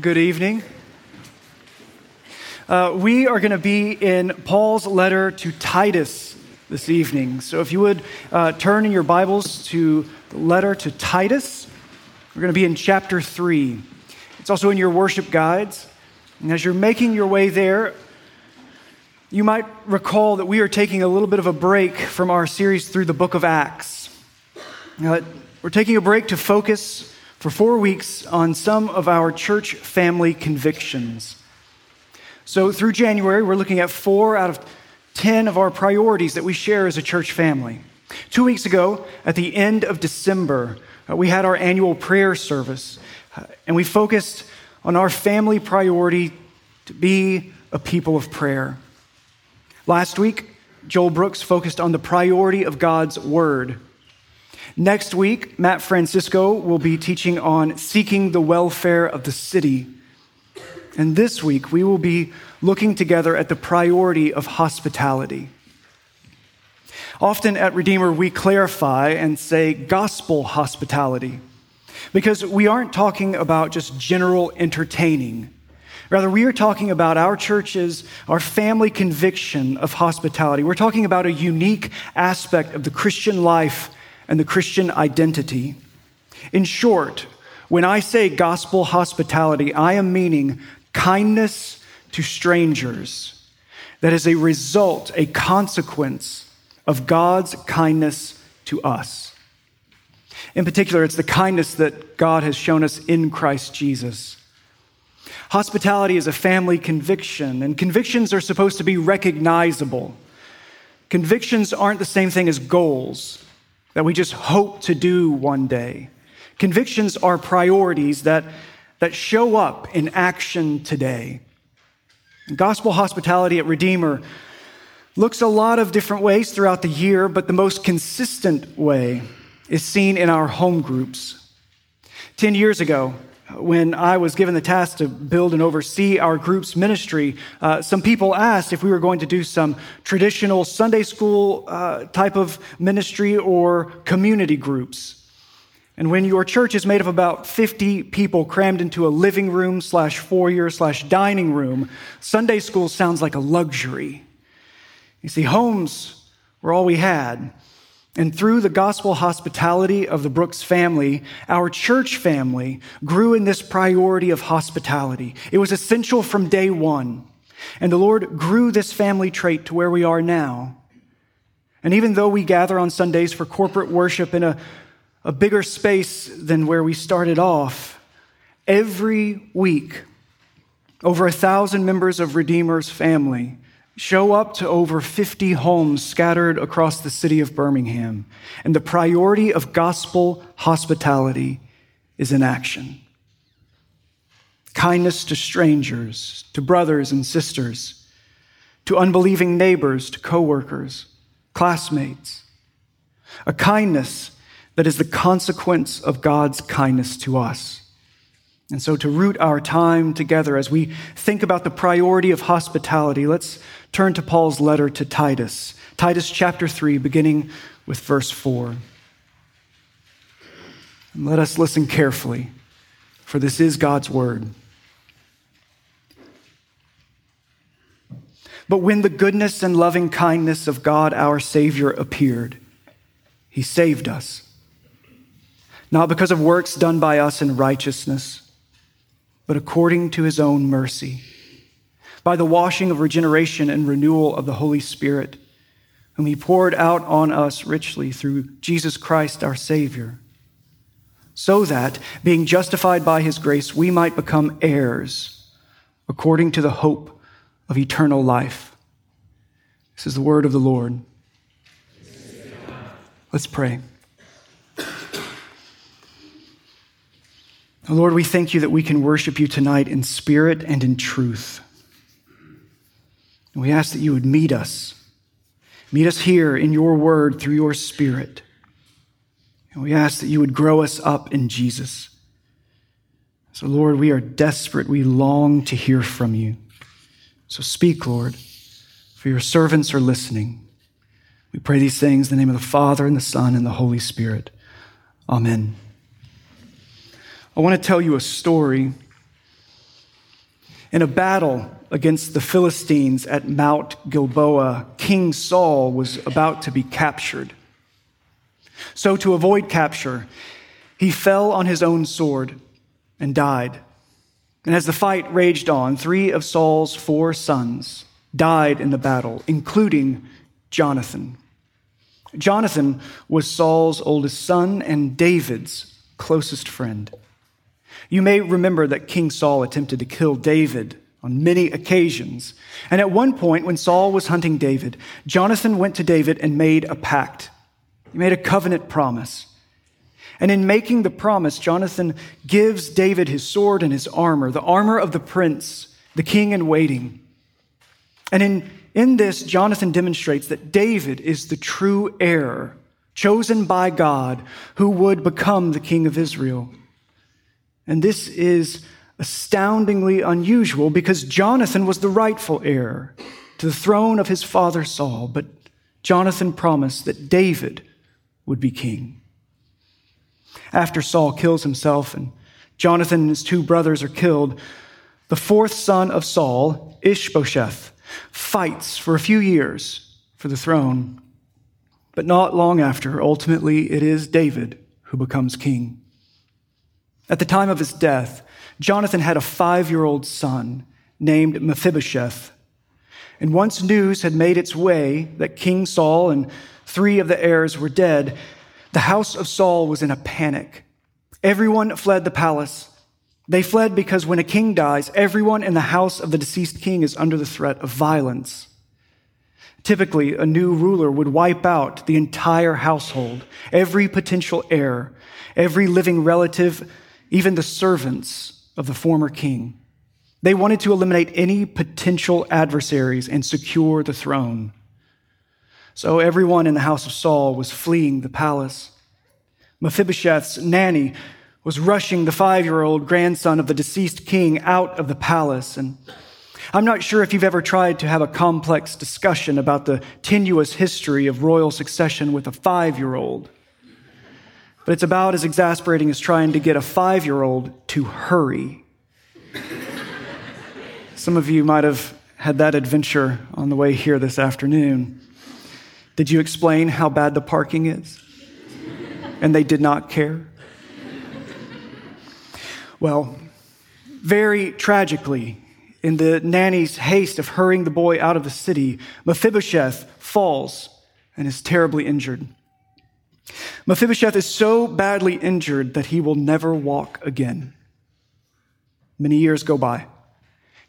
Good evening. Uh, we are going to be in Paul's letter to Titus this evening. So if you would uh, turn in your Bibles to the letter to Titus, we're going to be in chapter 3. It's also in your worship guides. And as you're making your way there, you might recall that we are taking a little bit of a break from our series through the book of Acts. Uh, we're taking a break to focus for four weeks on some of our church family convictions. So, through January, we're looking at four out of 10 of our priorities that we share as a church family. Two weeks ago, at the end of December, uh, we had our annual prayer service, uh, and we focused on our family priority to be a people of prayer. Last week, Joel Brooks focused on the priority of God's Word. Next week, Matt Francisco will be teaching on seeking the welfare of the city. And this week, we will be looking together at the priority of hospitality. Often at Redeemer, we clarify and say gospel hospitality because we aren't talking about just general entertaining. Rather, we are talking about our church's, our family conviction of hospitality. We're talking about a unique aspect of the Christian life and the Christian identity. In short, when I say gospel hospitality, I am meaning kindness to strangers that is a result, a consequence of God's kindness to us. In particular, it's the kindness that God has shown us in Christ Jesus. Hospitality is a family conviction, and convictions are supposed to be recognizable. Convictions aren't the same thing as goals that we just hope to do one day. Convictions are priorities that, that show up in action today. Gospel hospitality at Redeemer looks a lot of different ways throughout the year, but the most consistent way is seen in our home groups. Ten years ago, when I was given the task to build and oversee our group's ministry, uh, some people asked if we were going to do some traditional Sunday school uh, type of ministry or community groups. And when your church is made of about 50 people crammed into a living room slash foyer slash dining room, Sunday school sounds like a luxury. You see, homes were all we had. And through the gospel hospitality of the Brooks family, our church family grew in this priority of hospitality. It was essential from day one. And the Lord grew this family trait to where we are now. And even though we gather on Sundays for corporate worship in a, a bigger space than where we started off, every week, over a thousand members of Redeemer's family show up to over 50 homes scattered across the city of Birmingham. And the priority of gospel hospitality is in action. Kindness to strangers, to brothers and sisters, to unbelieving neighbors, to coworkers, classmates. A kindness that is the consequence of God's kindness to us. And so, to root our time together as we think about the priority of hospitality, let's turn to Paul's letter to Titus. Titus chapter 3, beginning with verse 4. And let us listen carefully, for this is God's word. But when the goodness and loving kindness of God our Savior appeared, he saved us, not because of works done by us in righteousness but according to his own mercy, by the washing of regeneration and renewal of the Holy Spirit, whom he poured out on us richly through Jesus Christ our Savior, so that, being justified by his grace, we might become heirs according to the hope of eternal life. This is the word of the Lord. Let's pray. Lord, we thank you that we can worship you tonight in spirit and in truth. And we ask that you would meet us. Meet us here in your word through your spirit. And we ask that you would grow us up in Jesus. So, Lord, we are desperate. We long to hear from you. So speak, Lord, for your servants are listening. We pray these things in the name of the Father, and the Son, and the Holy Spirit. Amen. I want to tell you a story In a battle against the Philistines at Mount Gilboa, King Saul was about to be captured. So, to avoid capture, he fell on his own sword and died. And as the fight raged on, three of Saul's four sons died in the battle, including Jonathan. Jonathan was Saul's oldest son and David's closest friend. You may remember that King Saul attempted to kill David on many occasions. And at one point, when Saul was hunting David, Jonathan went to David and made a pact. He made a covenant promise. And in making the promise, Jonathan gives David his sword and his armor, the armor of the prince, the king in waiting. And in, in this, Jonathan demonstrates that David is the true heir, chosen by God, who would become the king of Israel. And this is astoundingly unusual because Jonathan was the rightful heir to the throne of his father Saul, but Jonathan promised that David would be king. After Saul kills himself and Jonathan and his two brothers are killed, the fourth son of Saul, Ishbosheth, fights for a few years for the throne. But not long after, ultimately, it is David who becomes king. At the time of his death, Jonathan had a five year old son named Mephibosheth. And once news had made its way that King Saul and three of the heirs were dead, the house of Saul was in a panic. Everyone fled the palace. They fled because when a king dies, everyone in the house of the deceased king is under the threat of violence. Typically, a new ruler would wipe out the entire household, every potential heir, every living relative, even the servants of the former king. They wanted to eliminate any potential adversaries and secure the throne. So everyone in the house of Saul was fleeing the palace. Mephibosheth's nanny was rushing the five year old grandson of the deceased king out of the palace. And I'm not sure if you've ever tried to have a complex discussion about the tenuous history of royal succession with a five year old. But it's about as exasperating as trying to get a five year old to hurry. Some of you might have had that adventure on the way here this afternoon. Did you explain how bad the parking is? And they did not care? Well, very tragically, in the nanny's haste of hurrying the boy out of the city, Mephibosheth falls and is terribly injured. Mephibosheth is so badly injured that he will never walk again. Many years go by.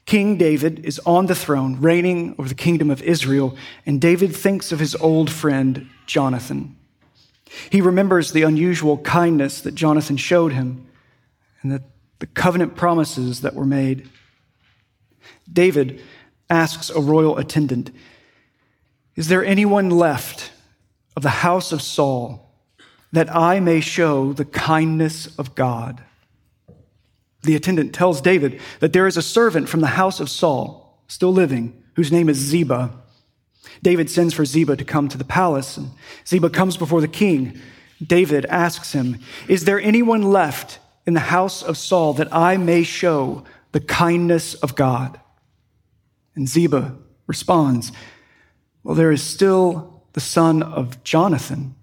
King David is on the throne, reigning over the kingdom of Israel, and David thinks of his old friend, Jonathan. He remembers the unusual kindness that Jonathan showed him and the, the covenant promises that were made. David asks a royal attendant, Is there anyone left of the house of Saul that I may show the kindness of God. The attendant tells David that there is a servant from the house of Saul, still living, whose name is Ziba. David sends for Ziba to come to the palace, and Ziba comes before the king. David asks him, Is there anyone left in the house of Saul that I may show the kindness of God? And Ziba responds, Well, there is still the son of Jonathan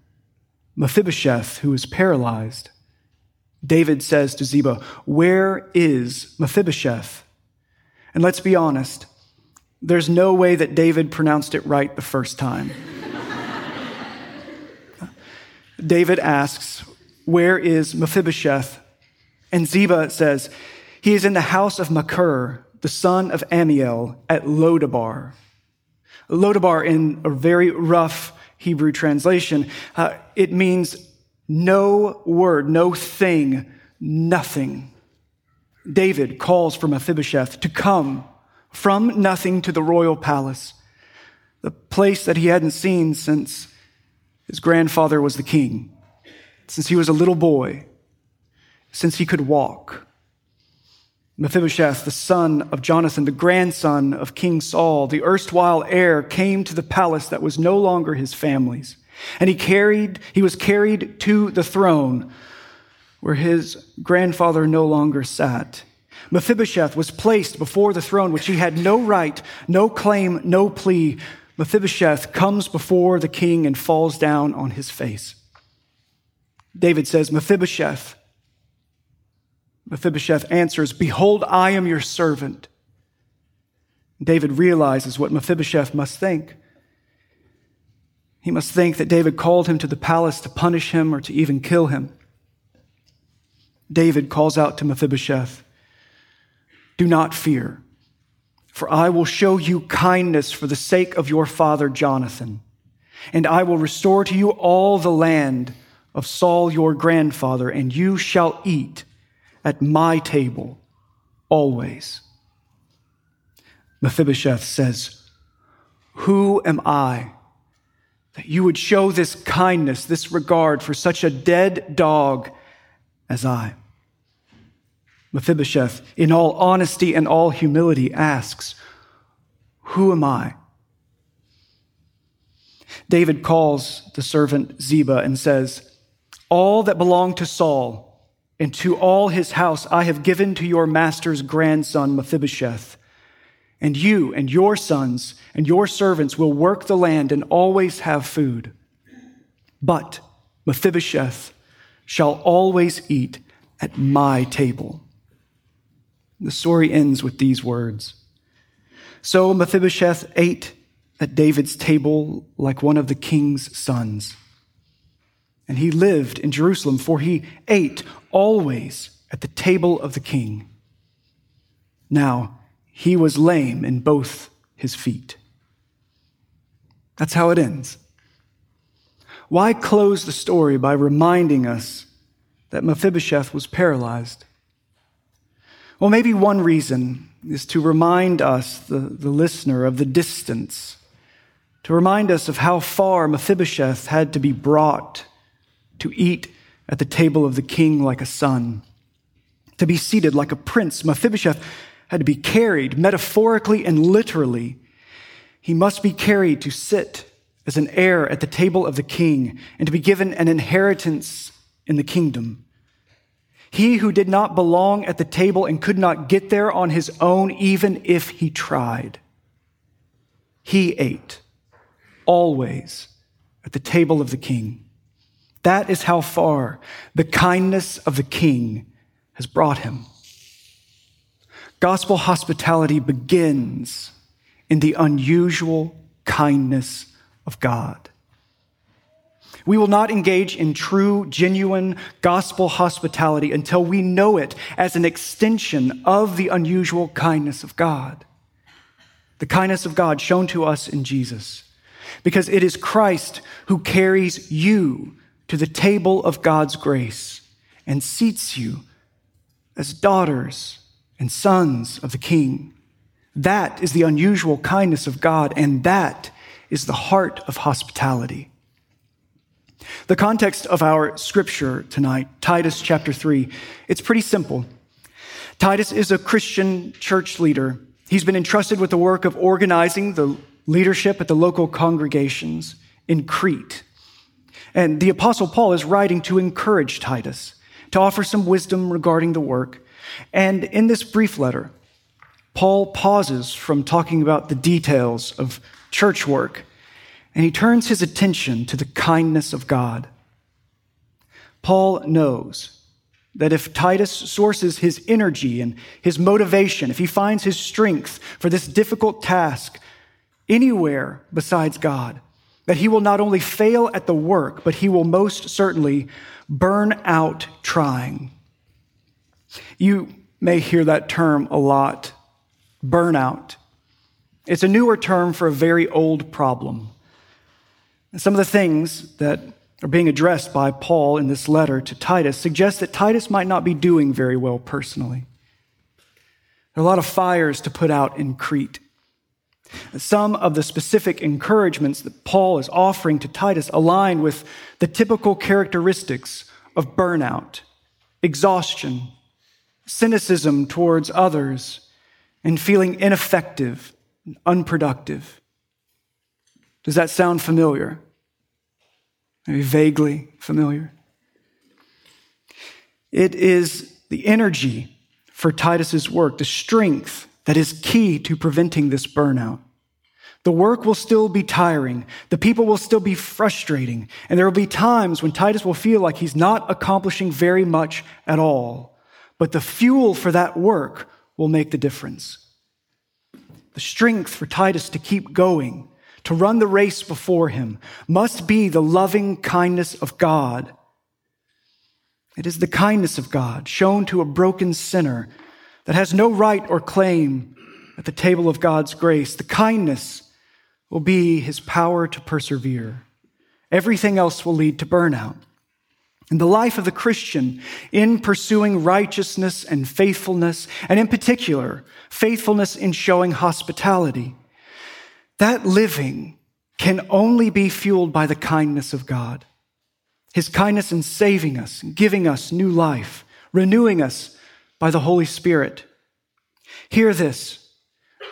Mephibosheth, who is paralyzed. David says to Ziba, Where is Mephibosheth? And let's be honest, there's no way that David pronounced it right the first time. David asks, Where is Mephibosheth? And Ziba says, He is in the house of Machir, the son of Amiel, at Lodabar. Lodabar, in a very rough Hebrew translation. Uh, it means no word, no thing, nothing. David calls for Mephibosheth to come from nothing to the royal palace, the place that he hadn't seen since his grandfather was the king, since he was a little boy, since he could walk. Mephibosheth, the son of Jonathan, the grandson of King Saul, the erstwhile heir, came to the palace that was no longer his family's. And he carried, he was carried to the throne where his grandfather no longer sat. Mephibosheth was placed before the throne, which he had no right, no claim, no plea. Mephibosheth comes before the king and falls down on his face. David says, Mephibosheth. Mephibosheth answers, Behold, I am your servant. David realizes what Mephibosheth must think. He must think that David called him to the palace to punish him or to even kill him. David calls out to Mephibosheth, Do not fear, for I will show you kindness for the sake of your father Jonathan, and I will restore to you all the land of Saul your grandfather, and you shall eat at my table always. Mephibosheth says, Who am I that you would show this kindness, this regard for such a dead dog as I? Mephibosheth, in all honesty and all humility, asks, Who am I? David calls the servant Ziba and says, All that belonged to Saul and to all his house I have given to your master's grandson Mephibosheth. And you and your sons and your servants will work the land and always have food. But Mephibosheth shall always eat at my table. The story ends with these words So Mephibosheth ate at David's table like one of the king's sons. And he lived in Jerusalem, for he ate always at the table of the king. Now, he was lame in both his feet. That's how it ends. Why close the story by reminding us that Mephibosheth was paralyzed? Well, maybe one reason is to remind us, the, the listener, of the distance, to remind us of how far Mephibosheth had to be brought to eat at the table of the king like a son, to be seated like a prince. Mephibosheth had to be carried metaphorically and literally. He must be carried to sit as an heir at the table of the king and to be given an inheritance in the kingdom. He who did not belong at the table and could not get there on his own, even if he tried. He ate always at the table of the king. That is how far the kindness of the king has brought him. Gospel hospitality begins in the unusual kindness of God. We will not engage in true, genuine gospel hospitality until we know it as an extension of the unusual kindness of God. The kindness of God shown to us in Jesus. Because it is Christ who carries you to the table of God's grace and seats you as daughters and sons of the King. That is the unusual kindness of God, and that is the heart of hospitality. The context of our scripture tonight, Titus chapter 3, it's pretty simple. Titus is a Christian church leader. He's been entrusted with the work of organizing the leadership at the local congregations in Crete. And the Apostle Paul is writing to encourage Titus, to offer some wisdom regarding the work. And in this brief letter, Paul pauses from talking about the details of church work and he turns his attention to the kindness of God. Paul knows that if Titus sources his energy and his motivation, if he finds his strength for this difficult task anywhere besides God, that he will not only fail at the work, but he will most certainly burn out trying. You may hear that term a lot burnout. It's a newer term for a very old problem. And some of the things that are being addressed by Paul in this letter to Titus suggest that Titus might not be doing very well personally. There are a lot of fires to put out in Crete. Some of the specific encouragements that Paul is offering to Titus align with the typical characteristics of burnout, exhaustion, cynicism towards others, and feeling ineffective and unproductive. Does that sound familiar? Maybe vaguely familiar? It is the energy for Titus's work, the strength that is key to preventing this burnout. The work will still be tiring. The people will still be frustrating. And there will be times when Titus will feel like he's not accomplishing very much at all. But the fuel for that work will make the difference. The strength for Titus to keep going, to run the race before him, must be the loving kindness of God. It is the kindness of God shown to a broken sinner that has no right or claim at the table of God's grace. The kindness will be his power to persevere. Everything else will lead to burnout. In the life of the Christian, in pursuing righteousness and faithfulness, and in particular, faithfulness in showing hospitality, that living can only be fueled by the kindness of God. His kindness in saving us, giving us new life, renewing us by the Holy Spirit. Hear this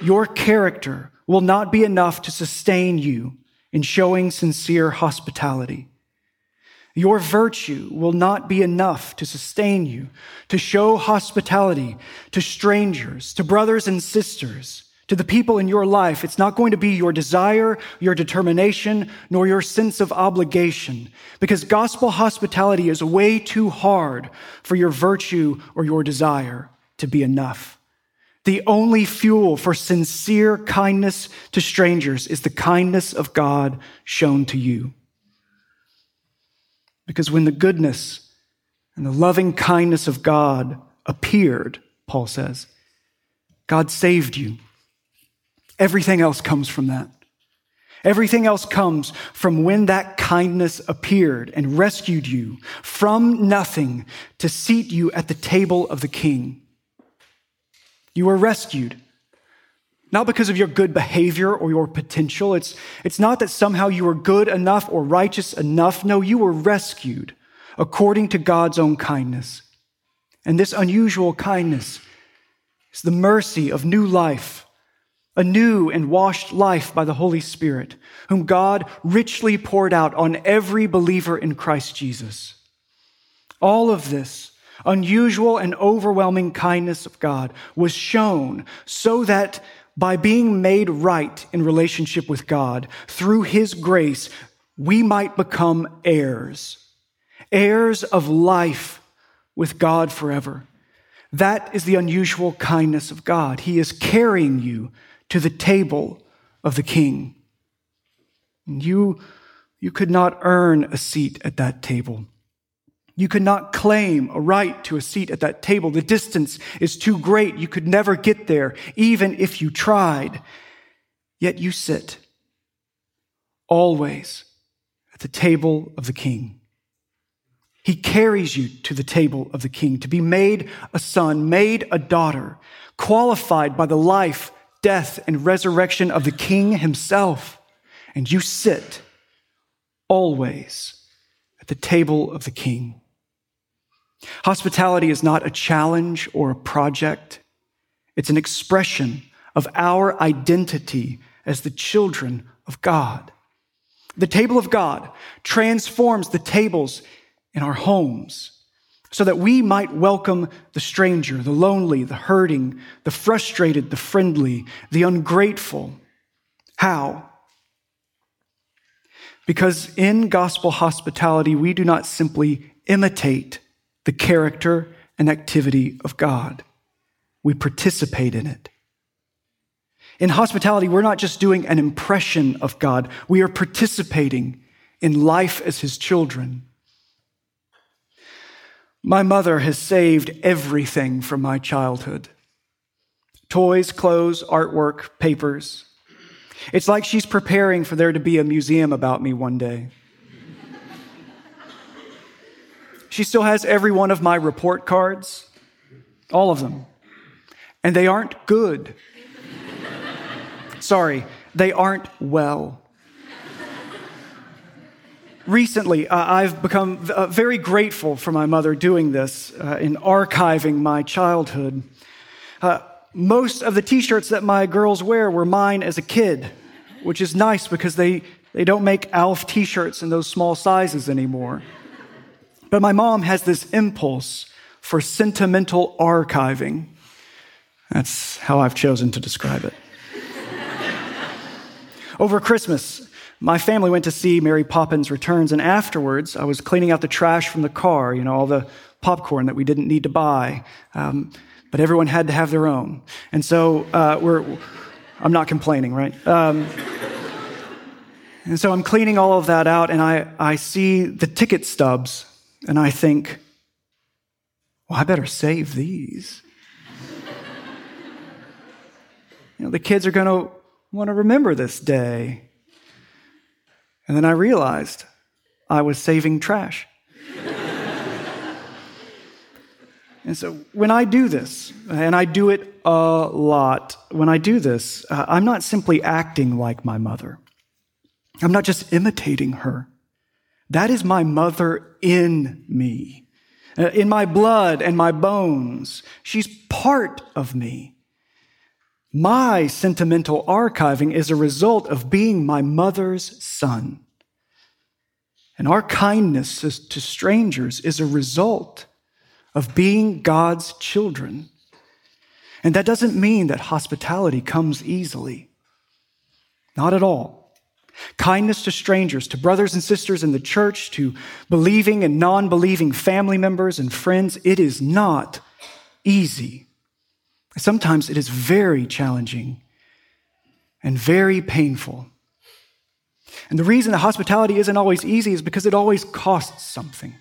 your character will not be enough to sustain you in showing sincere hospitality. Your virtue will not be enough to sustain you to show hospitality to strangers, to brothers and sisters, to the people in your life. It's not going to be your desire, your determination, nor your sense of obligation, because gospel hospitality is way too hard for your virtue or your desire to be enough. The only fuel for sincere kindness to strangers is the kindness of God shown to you. Because when the goodness and the loving kindness of God appeared, Paul says, God saved you. Everything else comes from that. Everything else comes from when that kindness appeared and rescued you from nothing to seat you at the table of the king. You were rescued. Not because of your good behavior or your potential. It's, it's not that somehow you were good enough or righteous enough. No, you were rescued according to God's own kindness. And this unusual kindness is the mercy of new life, a new and washed life by the Holy Spirit, whom God richly poured out on every believer in Christ Jesus. All of this unusual and overwhelming kindness of God was shown so that by being made right in relationship with God through His grace, we might become heirs, heirs of life with God forever. That is the unusual kindness of God. He is carrying you to the table of the King. And You, you could not earn a seat at that table. You could not claim a right to a seat at that table. The distance is too great. You could never get there, even if you tried. Yet you sit always at the table of the king. He carries you to the table of the king to be made a son, made a daughter, qualified by the life, death, and resurrection of the king himself. And you sit always at the table of the king. Hospitality is not a challenge or a project. It's an expression of our identity as the children of God. The table of God transforms the tables in our homes so that we might welcome the stranger, the lonely, the hurting, the frustrated, the friendly, the ungrateful. How? Because in gospel hospitality, we do not simply imitate the character and activity of God. We participate in it. In hospitality, we're not just doing an impression of God, we are participating in life as His children. My mother has saved everything from my childhood toys, clothes, artwork, papers. It's like she's preparing for there to be a museum about me one day. She still has every one of my report cards, all of them. And they aren't good. Sorry, they aren't well. Recently, uh, I've become uh, very grateful for my mother doing this uh, in archiving my childhood. Uh, most of the t shirts that my girls wear were mine as a kid, which is nice because they, they don't make ALF t shirts in those small sizes anymore. But my mom has this impulse for sentimental archiving. That's how I've chosen to describe it. Over Christmas, my family went to see Mary Poppins Returns, and afterwards, I was cleaning out the trash from the car, you know, all the popcorn that we didn't need to buy, um, but everyone had to have their own. And so uh, we're, I'm not complaining, right? Um, and so I'm cleaning all of that out, and I, I see the ticket stubs, and I think, well, I better save these. you know, the kids are going to want to remember this day. And then I realized I was saving trash. and so when I do this, and I do it a lot, when I do this, uh, I'm not simply acting like my mother. I'm not just imitating her. That is my mother in me, uh, in my blood and my bones. She's part of me. My sentimental archiving is a result of being my mother's son. And our kindness to strangers is a result of being God's children. And that doesn't mean that hospitality comes easily. Not at all. Kindness to strangers, to brothers and sisters in the church, to believing and non believing family members and friends, it is not easy. Sometimes it is very challenging and very painful. And the reason that hospitality isn't always easy is because it always costs something.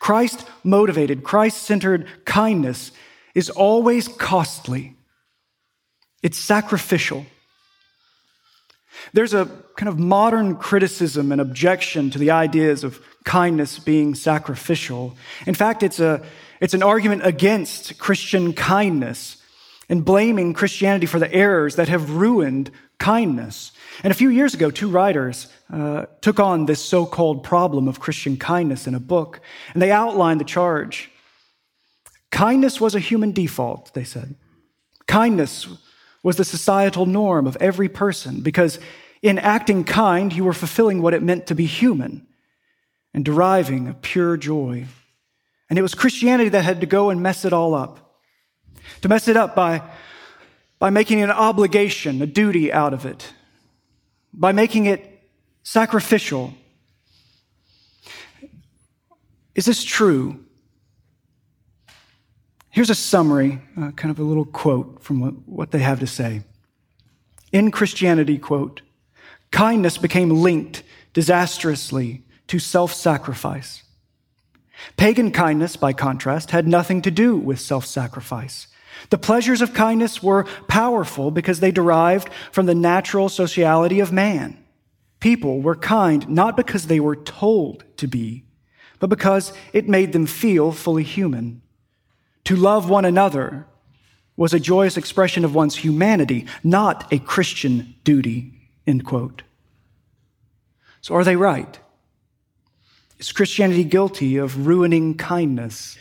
Christ motivated, Christ centered kindness is always costly, it's sacrificial. There's a kind of modern criticism and objection to the ideas of kindness being sacrificial. In fact, it's, a, it's an argument against Christian kindness and blaming Christianity for the errors that have ruined kindness. And a few years ago, two writers uh, took on this so called problem of Christian kindness in a book, and they outlined the charge. Kindness was a human default, they said. Kindness was the societal norm of every person because in acting kind, you were fulfilling what it meant to be human and deriving a pure joy. And it was Christianity that had to go and mess it all up to mess it up by, by making an obligation, a duty out of it, by making it sacrificial. Is this true? Here's a summary, uh, kind of a little quote from what, what they have to say. In Christianity, quote, kindness became linked disastrously to self sacrifice. Pagan kindness, by contrast, had nothing to do with self sacrifice. The pleasures of kindness were powerful because they derived from the natural sociality of man. People were kind not because they were told to be, but because it made them feel fully human. To love one another was a joyous expression of one's humanity, not a Christian duty. End quote. So are they right? Is Christianity guilty of ruining kindness?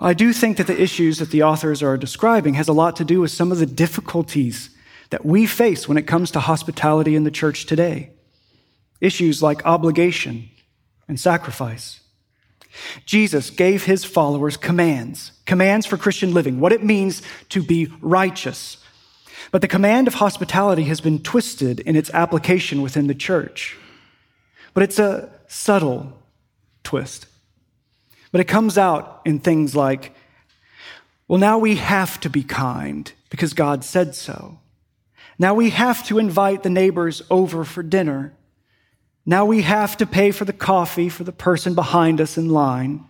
I do think that the issues that the authors are describing has a lot to do with some of the difficulties that we face when it comes to hospitality in the church today. Issues like obligation and sacrifice. Jesus gave his followers commands, commands for Christian living, what it means to be righteous. But the command of hospitality has been twisted in its application within the church. But it's a subtle twist. But it comes out in things like, well, now we have to be kind because God said so. Now we have to invite the neighbors over for dinner. Now we have to pay for the coffee for the person behind us in line.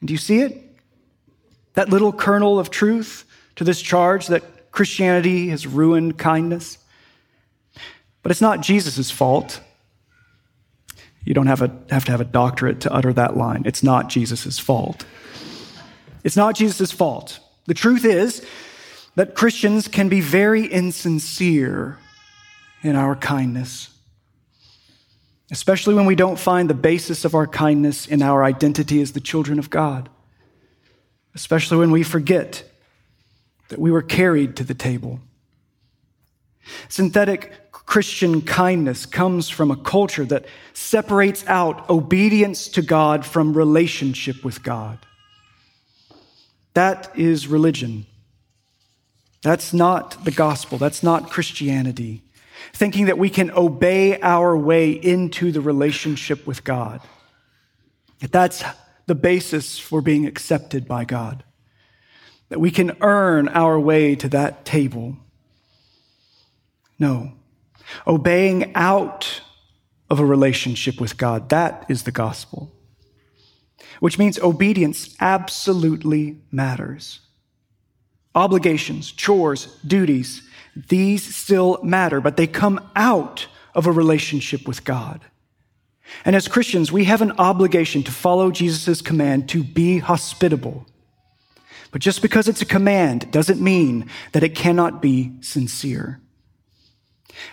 And do you see it? That little kernel of truth to this charge that Christianity has ruined kindness. But it's not Jesus' fault. You don't have, a, have to have a doctorate to utter that line. It's not Jesus' fault. It's not Jesus' fault. The truth is that Christians can be very insincere in our kindness, especially when we don't find the basis of our kindness in our identity as the children of God, especially when we forget that we were carried to the table. Synthetic Christian kindness comes from a culture that separates out obedience to God from relationship with God. That is religion. That's not the gospel. That's not Christianity. Thinking that we can obey our way into the relationship with God. That that's the basis for being accepted by God. That we can earn our way to that table. No. Obeying out of a relationship with God, that is the gospel. Which means obedience absolutely matters. Obligations, chores, duties, these still matter, but they come out of a relationship with God. And as Christians, we have an obligation to follow Jesus' command to be hospitable. But just because it's a command doesn't mean that it cannot be sincere.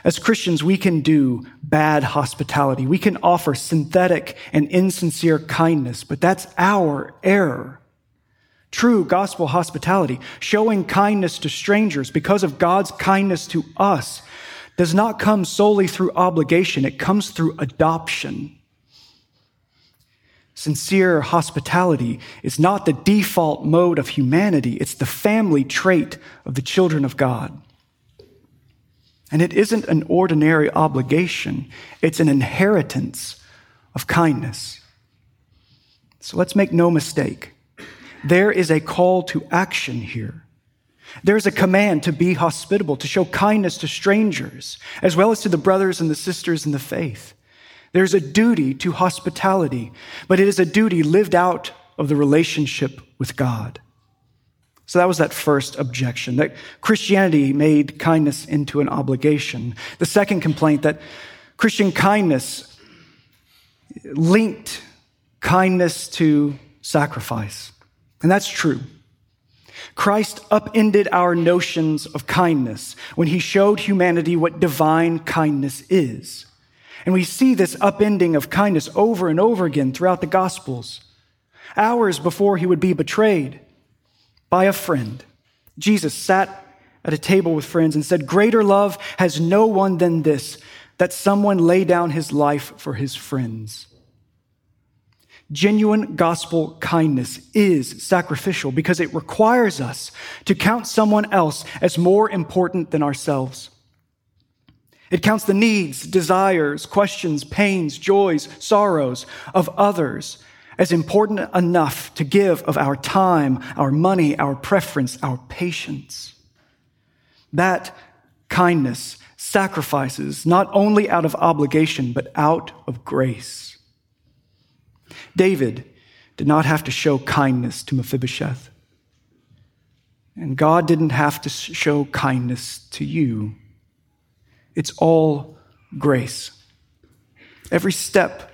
As Christians, we can do bad hospitality. We can offer synthetic and insincere kindness, but that's our error. True gospel hospitality, showing kindness to strangers because of God's kindness to us, does not come solely through obligation, it comes through adoption. Sincere hospitality is not the default mode of humanity, it's the family trait of the children of God. And it isn't an ordinary obligation, it's an inheritance of kindness. So let's make no mistake. There is a call to action here. There's a command to be hospitable, to show kindness to strangers, as well as to the brothers and the sisters in the faith. There's a duty to hospitality, but it is a duty lived out of the relationship with God. So that was that first objection that Christianity made kindness into an obligation. The second complaint that Christian kindness linked kindness to sacrifice. And that's true. Christ upended our notions of kindness when he showed humanity what divine kindness is. And we see this upending of kindness over and over again throughout the Gospels. Hours before he would be betrayed, by a friend. Jesus sat at a table with friends and said, Greater love has no one than this, that someone lay down his life for his friends. Genuine gospel kindness is sacrificial because it requires us to count someone else as more important than ourselves. It counts the needs, desires, questions, pains, joys, sorrows of others as important enough to give of our time, our money, our preference, our patience. That kindness sacrifices not only out of obligation, but out of grace. David did not have to show kindness to Mephibosheth. And God didn't have to show kindness to you. It's all grace. Every step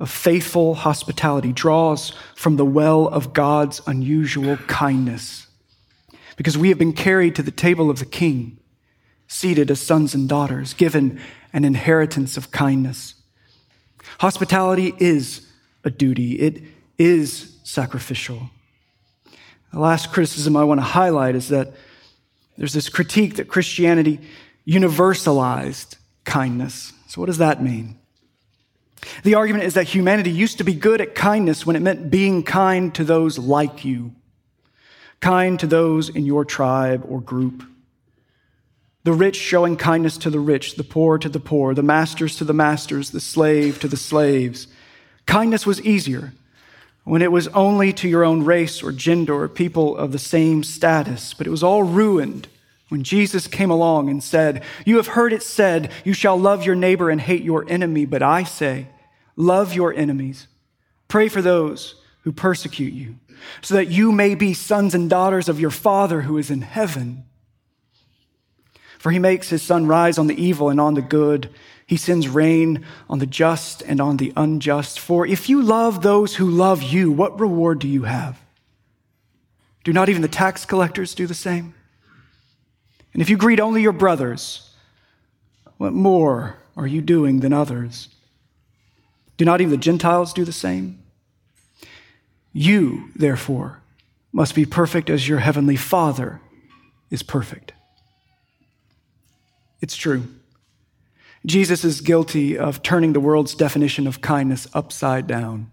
of faithful hospitality draws from the well of God's unusual kindness. Because we have been carried to the table of the King, seated as sons and daughters, given an inheritance of kindness. Hospitality is a duty, it is sacrificial. The last criticism I want to highlight is that there's this critique that Christianity universalized kindness. So, what does that mean? The argument is that humanity used to be good at kindness when it meant being kind to those like you, kind to those in your tribe or group. The rich showing kindness to the rich, the poor to the poor, the masters to the masters, the slave to the slaves. Kindness was easier when it was only to your own race or gender or people of the same status, but it was all ruined when Jesus came along and said, You have heard it said, you shall love your neighbor and hate your enemy, but I say, Love your enemies. Pray for those who persecute you, so that you may be sons and daughters of your Father who is in heaven. For he makes his sun rise on the evil and on the good. He sends rain on the just and on the unjust. For if you love those who love you, what reward do you have? Do not even the tax collectors do the same? And if you greet only your brothers, what more are you doing than others? Do not even the Gentiles do the same? You, therefore, must be perfect as your heavenly Father is perfect. It's true. Jesus is guilty of turning the world's definition of kindness upside down.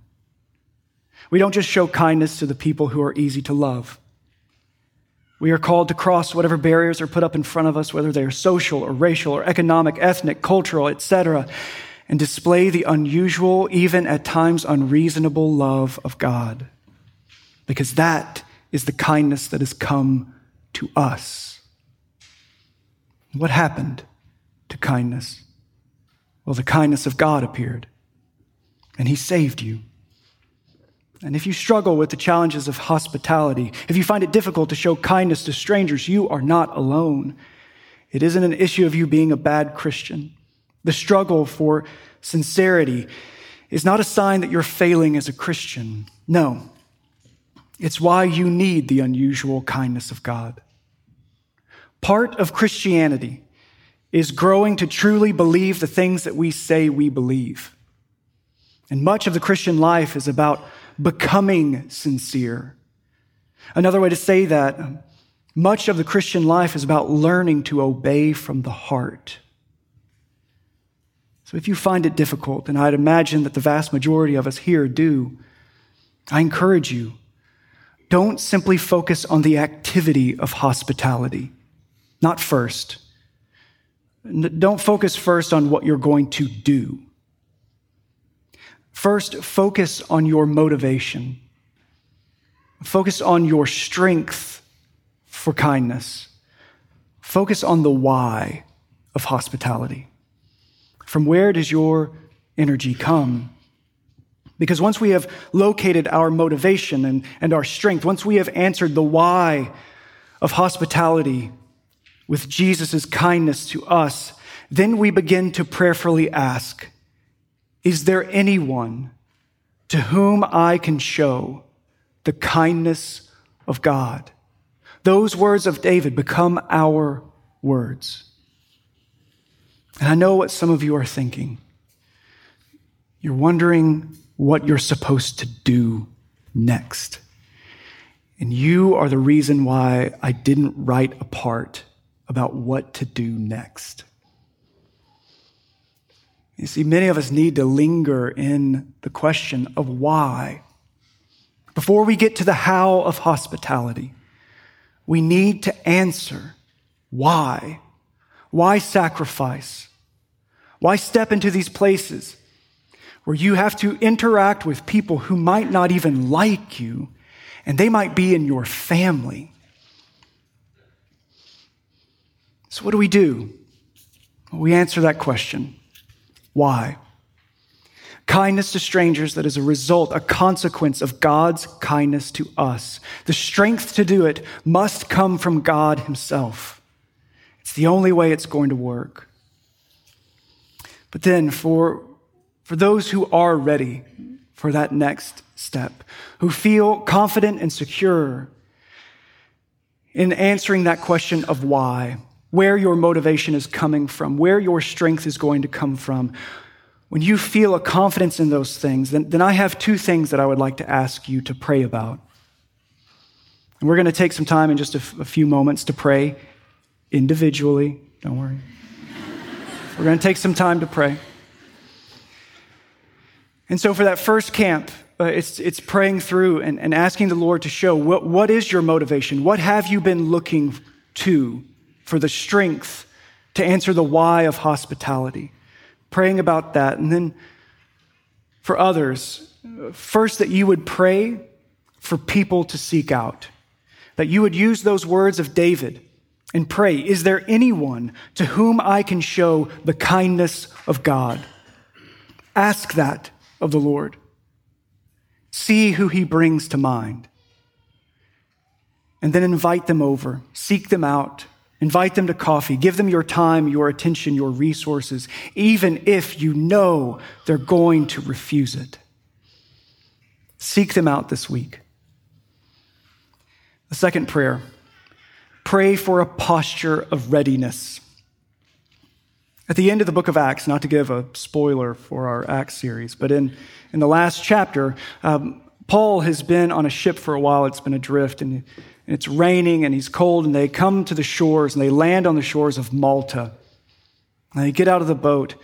We don't just show kindness to the people who are easy to love. We are called to cross whatever barriers are put up in front of us, whether they are social or racial or economic, ethnic, cultural, etc., and display the unusual, even at times unreasonable love of God. Because that is the kindness that has come to us. What happened to kindness? Well, the kindness of God appeared, and He saved you. And if you struggle with the challenges of hospitality, if you find it difficult to show kindness to strangers, you are not alone. It isn't an issue of you being a bad Christian. The struggle for sincerity is not a sign that you're failing as a Christian. No, it's why you need the unusual kindness of God. Part of Christianity is growing to truly believe the things that we say we believe. And much of the Christian life is about becoming sincere. Another way to say that, much of the Christian life is about learning to obey from the heart. So if you find it difficult, and I'd imagine that the vast majority of us here do, I encourage you don't simply focus on the activity of hospitality, not first. Don't focus first on what you're going to do. First, focus on your motivation. Focus on your strength for kindness. Focus on the why of hospitality. From where does your energy come? Because once we have located our motivation and, and our strength, once we have answered the why of hospitality with Jesus' kindness to us, then we begin to prayerfully ask, is there anyone to whom I can show the kindness of God? Those words of David become our words. And I know what some of you are thinking. You're wondering what you're supposed to do next. And you are the reason why I didn't write a part about what to do next. You see, many of us need to linger in the question of why. Before we get to the how of hospitality, we need to answer why. Why sacrifice? Why step into these places where you have to interact with people who might not even like you and they might be in your family? So, what do we do? We answer that question why? Kindness to strangers that is a result, a consequence of God's kindness to us. The strength to do it must come from God Himself. It's the only way it's going to work. But then, for, for those who are ready for that next step, who feel confident and secure in answering that question of why, where your motivation is coming from, where your strength is going to come from. When you feel a confidence in those things, then, then I have two things that I would like to ask you to pray about. And we're going to take some time in just a, f- a few moments to pray individually. Don't worry. We're going to take some time to pray. And so, for that first camp, uh, it's, it's praying through and, and asking the Lord to show what, what is your motivation? What have you been looking to? for the strength to answer the why of hospitality. Praying about that. And then for others, first that you would pray for people to seek out, that you would use those words of David and pray, Is there anyone to whom I can show the kindness of God? Ask that of the Lord. See who he brings to mind. And then invite them over, seek them out, Invite them to coffee. Give them your time, your attention, your resources, even if you know they're going to refuse it. Seek them out this week. The second prayer pray for a posture of readiness. At the end of the book of Acts, not to give a spoiler for our Acts series, but in, in the last chapter, um, Paul has been on a ship for a while. It's been adrift, and and it's raining and he's cold, and they come to the shores and they land on the shores of Malta. And they get out of the boat.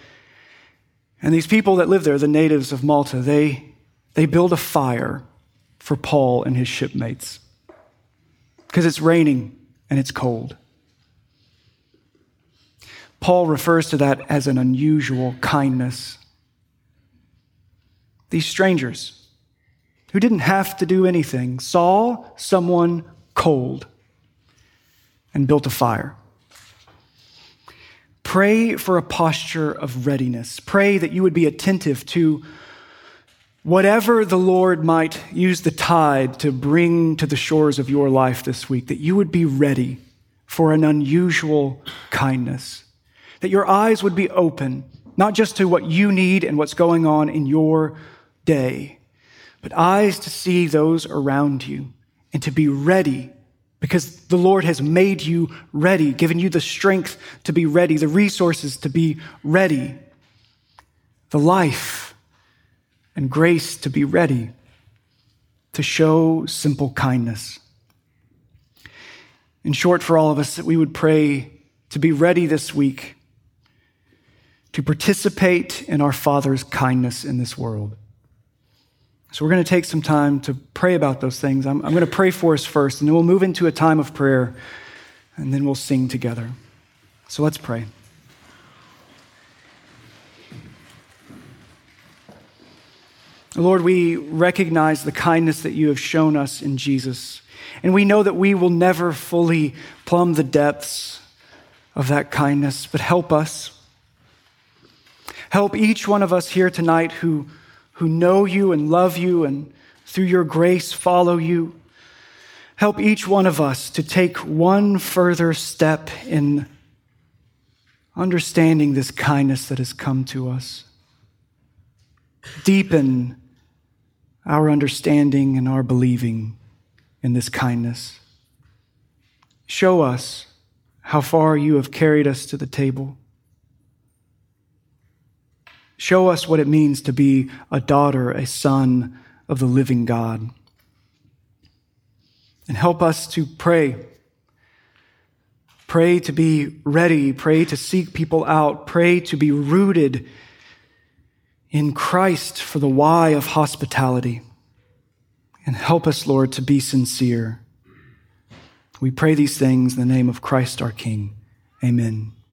And these people that live there, the natives of Malta, they, they build a fire for Paul and his shipmates. Because it's raining and it's cold. Paul refers to that as an unusual kindness. These strangers who didn't have to do anything saw someone cold and built a fire. Pray for a posture of readiness. Pray that you would be attentive to whatever the Lord might use the tide to bring to the shores of your life this week, that you would be ready for an unusual kindness, that your eyes would be open, not just to what you need and what's going on in your day, but eyes to see those around you and to be ready because the Lord has made you ready, given you the strength to be ready, the resources to be ready, the life and grace to be ready to show simple kindness. In short, for all of us, that we would pray to be ready this week to participate in our Father's kindness in this world. So we're going to take some time to pray about those things. I'm, I'm going to pray for us first, and then we'll move into a time of prayer, and then we'll sing together. So let's pray. Lord, we recognize the kindness that you have shown us in Jesus. And we know that we will never fully plumb the depths of that kindness, but help us. Help each one of us here tonight who who know you and love you and through your grace follow you. Help each one of us to take one further step in understanding this kindness that has come to us. Deepen our understanding and our believing in this kindness. Show us how far you have carried us to the table. Show us what it means to be a daughter, a son of the living God. And help us to pray. Pray to be ready. Pray to seek people out. Pray to be rooted in Christ for the why of hospitality. And help us, Lord, to be sincere. We pray these things in the name of Christ our King. Amen.